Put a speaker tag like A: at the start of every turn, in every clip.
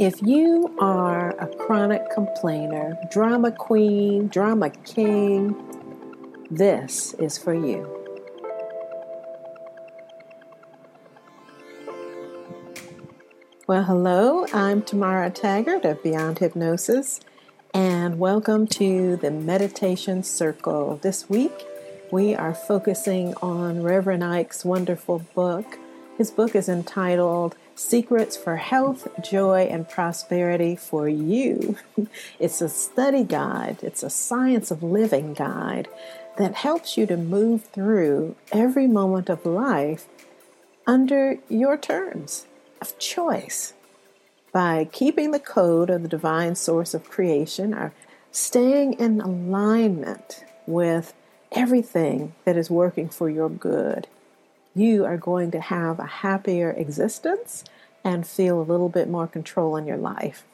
A: If you are a chronic complainer, drama queen, drama king, this is for you. Well, hello, I'm Tamara Taggart of Beyond Hypnosis, and welcome to the Meditation Circle. This week, we are focusing on Reverend Ike's wonderful book. His book is entitled Secrets for Health, Joy, and Prosperity for You. It's a study guide, it's a science of living guide that helps you to move through every moment of life under your terms of choice. By keeping the code of the divine source of creation or staying in alignment with everything that is working for your good you are going to have a happier existence and feel a little bit more control in your life.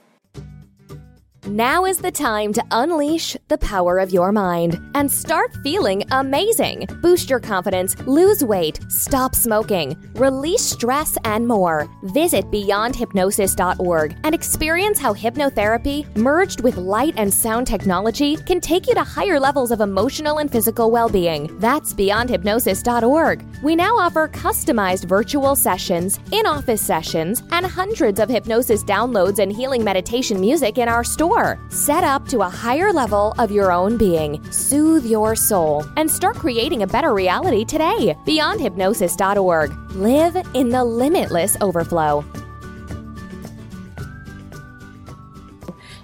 B: Now is the time to unleash the power of your mind and start feeling amazing. Boost your confidence, lose weight, stop smoking, release stress, and more. Visit beyondhypnosis.org and experience how hypnotherapy, merged with light and sound technology, can take you to higher levels of emotional and physical well being. That's beyondhypnosis.org. We now offer customized virtual sessions, in office sessions, and hundreds of hypnosis downloads and healing meditation music in our store. Set up to a higher level of your own being. Soothe your soul and start creating a better reality today. BeyondHypnosis.org. Live in the limitless overflow.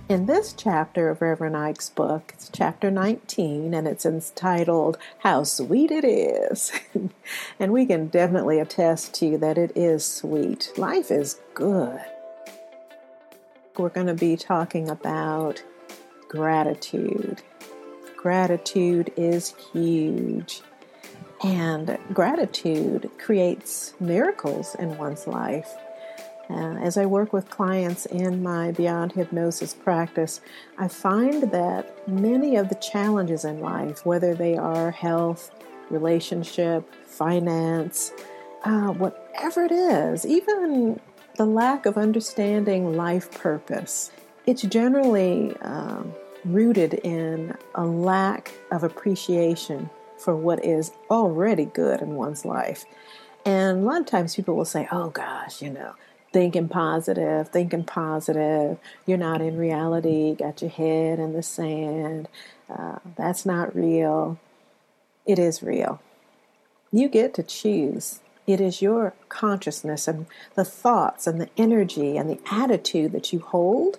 A: In this chapter of Reverend Ike's book, it's chapter 19, and it's entitled How Sweet It Is. and we can definitely attest to you that it is sweet. Life is good we're going to be talking about gratitude. Gratitude is huge. And gratitude creates miracles in one's life. Uh, as I work with clients in my Beyond Hypnosis practice, I find that many of the challenges in life, whether they are health, relationship, finance, uh, whatever it is, even the lack of understanding life purpose. It's generally um, rooted in a lack of appreciation for what is already good in one's life. And a lot of times people will say, oh gosh, you know, thinking positive, thinking positive, you're not in reality, got your head in the sand, uh, that's not real. It is real. You get to choose it is your consciousness and the thoughts and the energy and the attitude that you hold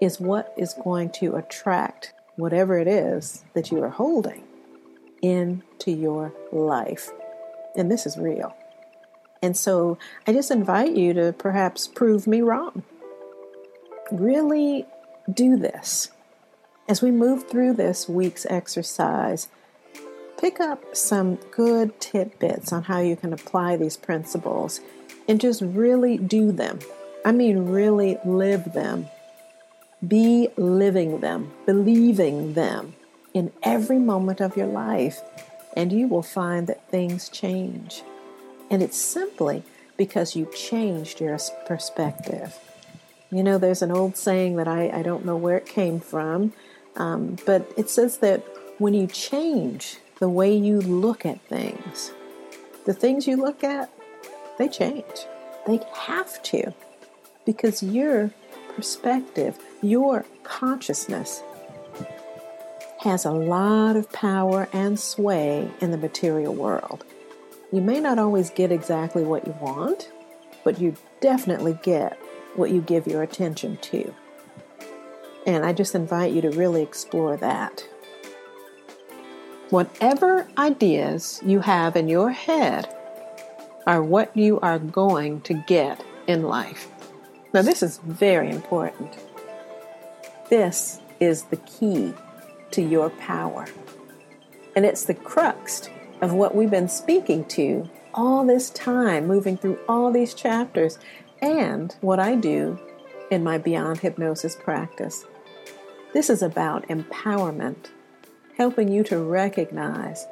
A: is what is going to attract whatever it is that you are holding into your life. And this is real. And so I just invite you to perhaps prove me wrong. Really do this. As we move through this week's exercise, pick up some good tidbits on how you can apply these principles and just really do them. I mean, really live them. Be living them, believing them in every moment of your life, and you will find that things change. And it's simply because you changed your perspective. You know, there's an old saying that I, I don't know where it came from, um, but it says that when you change the way you look at things. The things you look at, they change. They have to because your perspective, your consciousness has a lot of power and sway in the material world. You may not always get exactly what you want, but you definitely get what you give your attention to. And I just invite you to really explore that. Whatever ideas you have in your head are what you are going to get in life. Now, this is very important. This is the key to your power. And it's the crux of what we've been speaking to all this time, moving through all these chapters, and what I do in my Beyond Hypnosis practice. This is about empowerment, helping you to recognize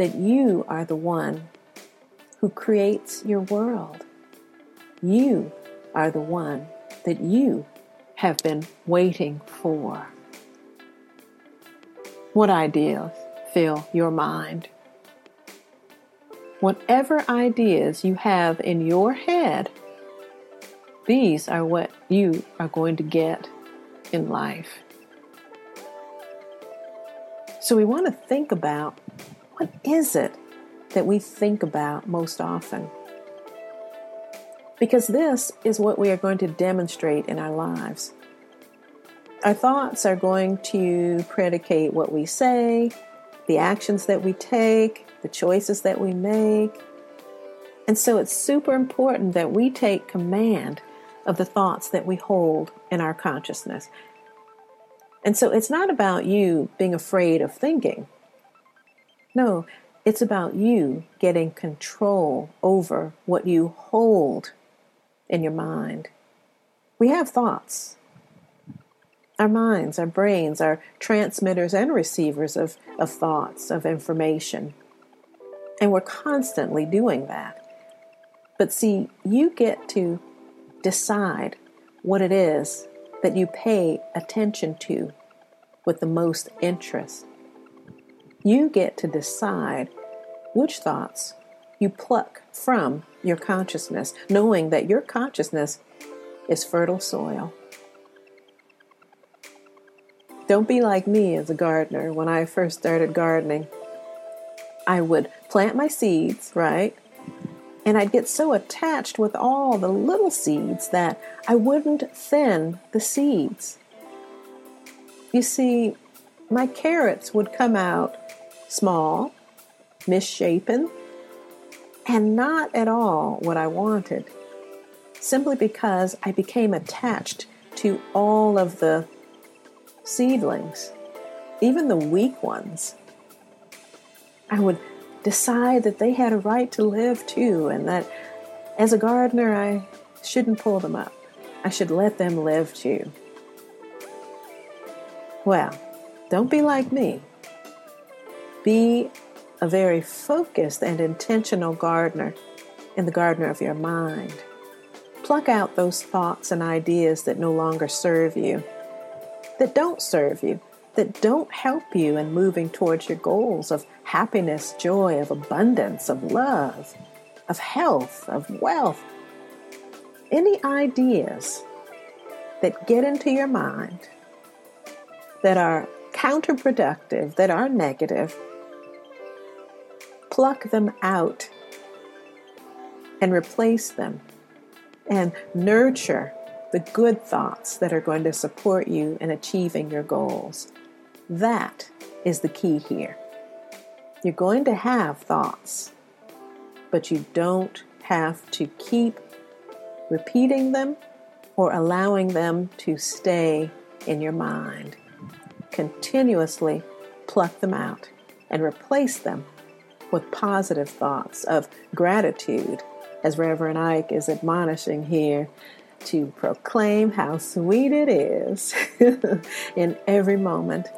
A: that you are the one who creates your world. You are the one that you have been waiting for. What ideas fill your mind? Whatever ideas you have in your head, these are what you are going to get in life. So we want to think about what is it that we think about most often? Because this is what we are going to demonstrate in our lives. Our thoughts are going to predicate what we say, the actions that we take, the choices that we make. And so it's super important that we take command of the thoughts that we hold in our consciousness. And so it's not about you being afraid of thinking. No, it's about you getting control over what you hold in your mind. We have thoughts. Our minds, our brains are transmitters and receivers of, of thoughts, of information. And we're constantly doing that. But see, you get to decide what it is that you pay attention to with the most interest. You get to decide which thoughts you pluck from your consciousness, knowing that your consciousness is fertile soil. Don't be like me as a gardener. When I first started gardening, I would plant my seeds, right? And I'd get so attached with all the little seeds that I wouldn't thin the seeds. You see, my carrots would come out small, misshapen, and not at all what I wanted, simply because I became attached to all of the seedlings, even the weak ones. I would decide that they had a right to live too, and that as a gardener, I shouldn't pull them up. I should let them live too. Well, don't be like me. Be a very focused and intentional gardener in the gardener of your mind. Pluck out those thoughts and ideas that no longer serve you, that don't serve you, that don't help you in moving towards your goals of happiness, joy, of abundance, of love, of health, of wealth. Any ideas that get into your mind that are counterproductive, that are negative, pluck them out and replace them and nurture the good thoughts that are going to support you in achieving your goals. That is the key here. You're going to have thoughts, but you don't have to keep repeating them or allowing them to stay in your mind continuously pluck them out and replace them with positive thoughts of gratitude, as Reverend Ike is admonishing here, to proclaim how sweet it is in every moment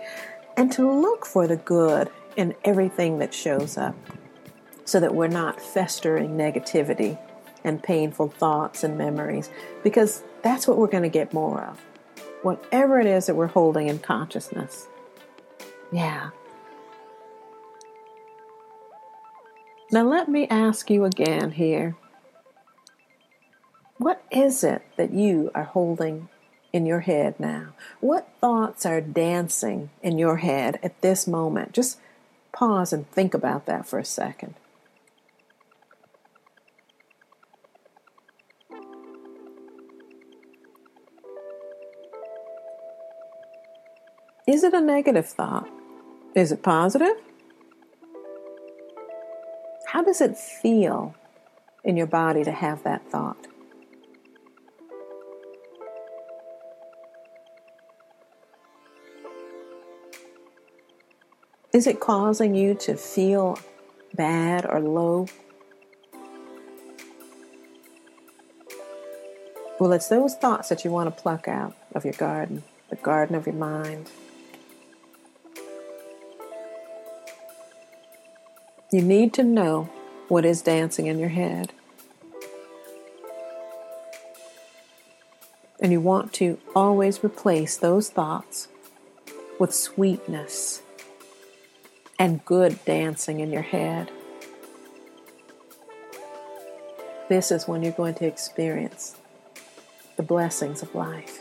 A: and to look for the good in everything that shows up so that we're not festering negativity and painful thoughts and memories because that's what we're going to get more of whatever it is that we're holding in consciousness. Yeah. Now, let me ask you again here what is it that you are holding in your head now? What thoughts are dancing in your head at this moment? Just pause and think about that for a second. Is it a negative thought? Is it positive? How does it feel in your body to have that thought? Is it causing you to feel bad or low? Well, it's those thoughts that you want to pluck out of your garden, the garden of your mind. You need to know what is dancing in your head. And you want to always replace those thoughts with sweetness and good dancing in your head. This is when you're going to experience the blessings of life.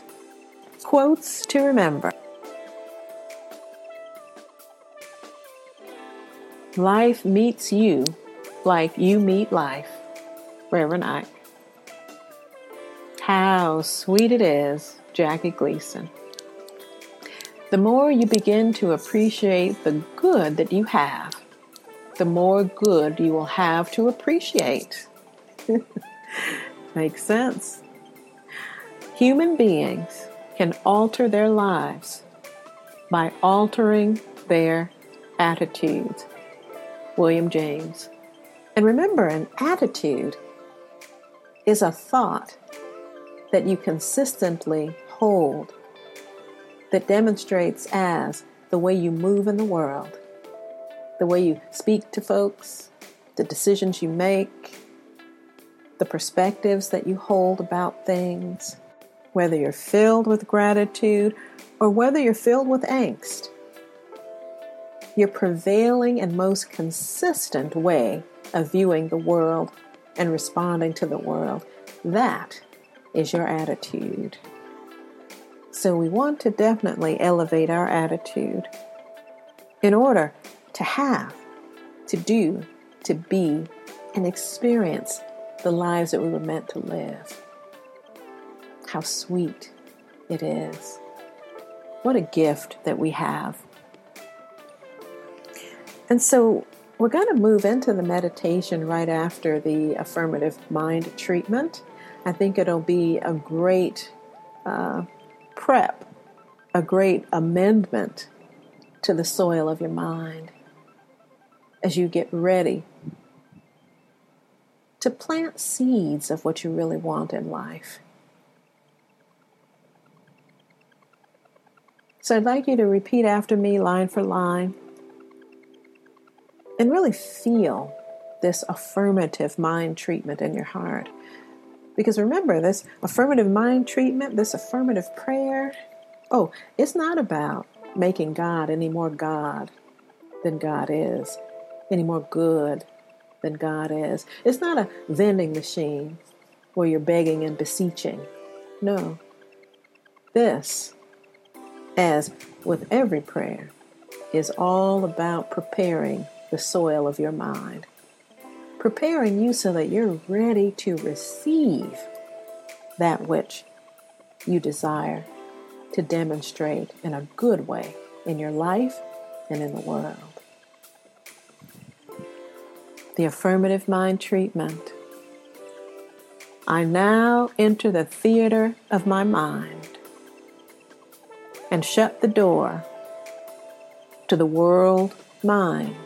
A: Quotes to remember Life meets you like you meet life. Reverend Ike. How sweet it is, Jackie Gleason. The more you begin to appreciate the good that you have, the more good you will have to appreciate. Makes sense. Human beings can alter their lives by altering their attitudes. William James. And remember, an attitude is a thought that you consistently hold that demonstrates as the way you move in the world, the way you speak to folks, the decisions you make, the perspectives that you hold about things, whether you're filled with gratitude or whether you're filled with angst your prevailing and most consistent way of viewing the world and responding to the world. That is your attitude. So we want to definitely elevate our attitude in order to have, to do, to be, and experience the lives that we were meant to live. How sweet it is. What a gift that we have and so we're going to move into the meditation right after the affirmative mind treatment. I think it'll be a great uh, prep, a great amendment to the soil of your mind as you get ready to plant seeds of what you really want in life. So I'd like you to repeat after me, line for line and really feel this affirmative mind treatment in your heart. Because remember, this affirmative mind treatment, this affirmative prayer, oh, it's not about making God any more God than God is, any more good than God is. It's not a vending machine where you're begging and beseeching. No. This, as with every prayer, is all about preparing the soil of your mind, preparing you so that you're ready to receive that which you desire to demonstrate in a good way in your life and in the world. The affirmative mind treatment. I now enter the theater of my mind and shut the door to the world mind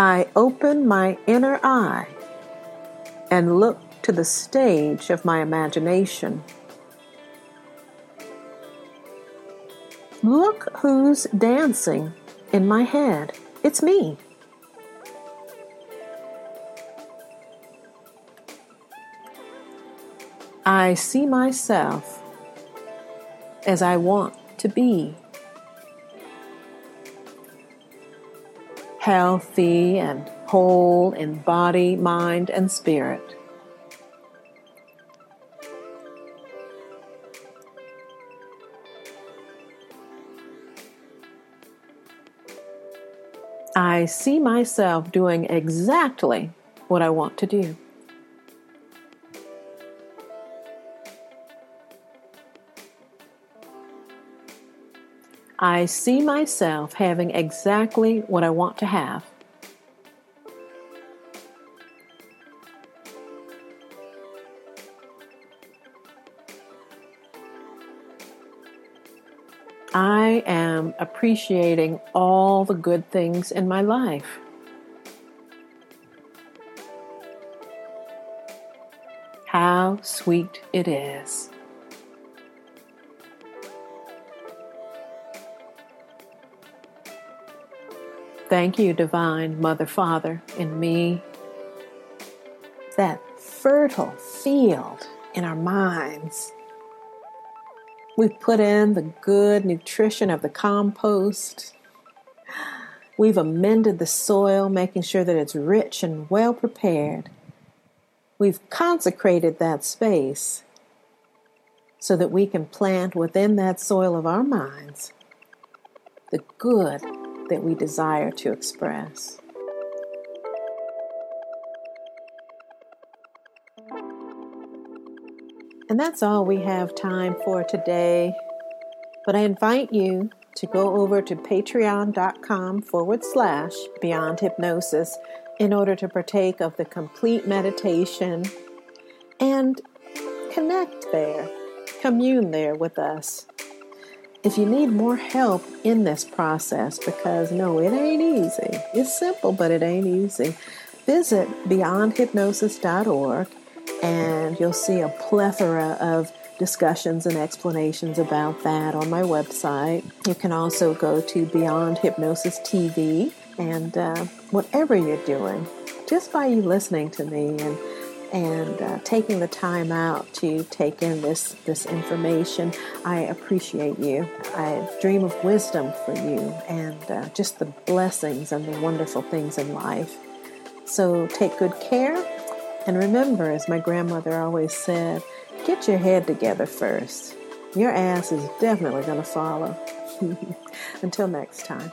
A: I open my inner eye and look to the stage of my imagination. Look who's dancing in my head. It's me. I see myself as I want to be. Healthy and whole in body, mind, and spirit. I see myself doing exactly what I want to do. I see myself having exactly what I want to have. I am appreciating all the good things in my life. How sweet it is. Thank you, Divine Mother, Father, in me. That fertile field in our minds We've put in the good nutrition of the compost. We've amended the soil, making sure that it's rich and well prepared. We've consecrated that space so that we can plant within that soil of our minds the good that we desire to express. And that's all we have time for today. But I invite you to go over to patreon.com forward slash beyond hypnosis in order to partake of the complete meditation and connect there, commune there with us. If you need more help in this process, because no, it ain't easy. It's simple, but it ain't easy. Visit beyondhypnosis.org and you'll see a plethora of discussions and explanations about that on my website. You can also go to Beyond Hypnosis TV, and uh, whatever you're doing, just by you listening to me and and uh, taking the time out to take in this this information, I appreciate you. I dream of wisdom for you and uh, just the blessings and the wonderful things in life. So take good care and remember, as my grandmother always said, get your head together first. Your ass is definitely going to follow. Until next time.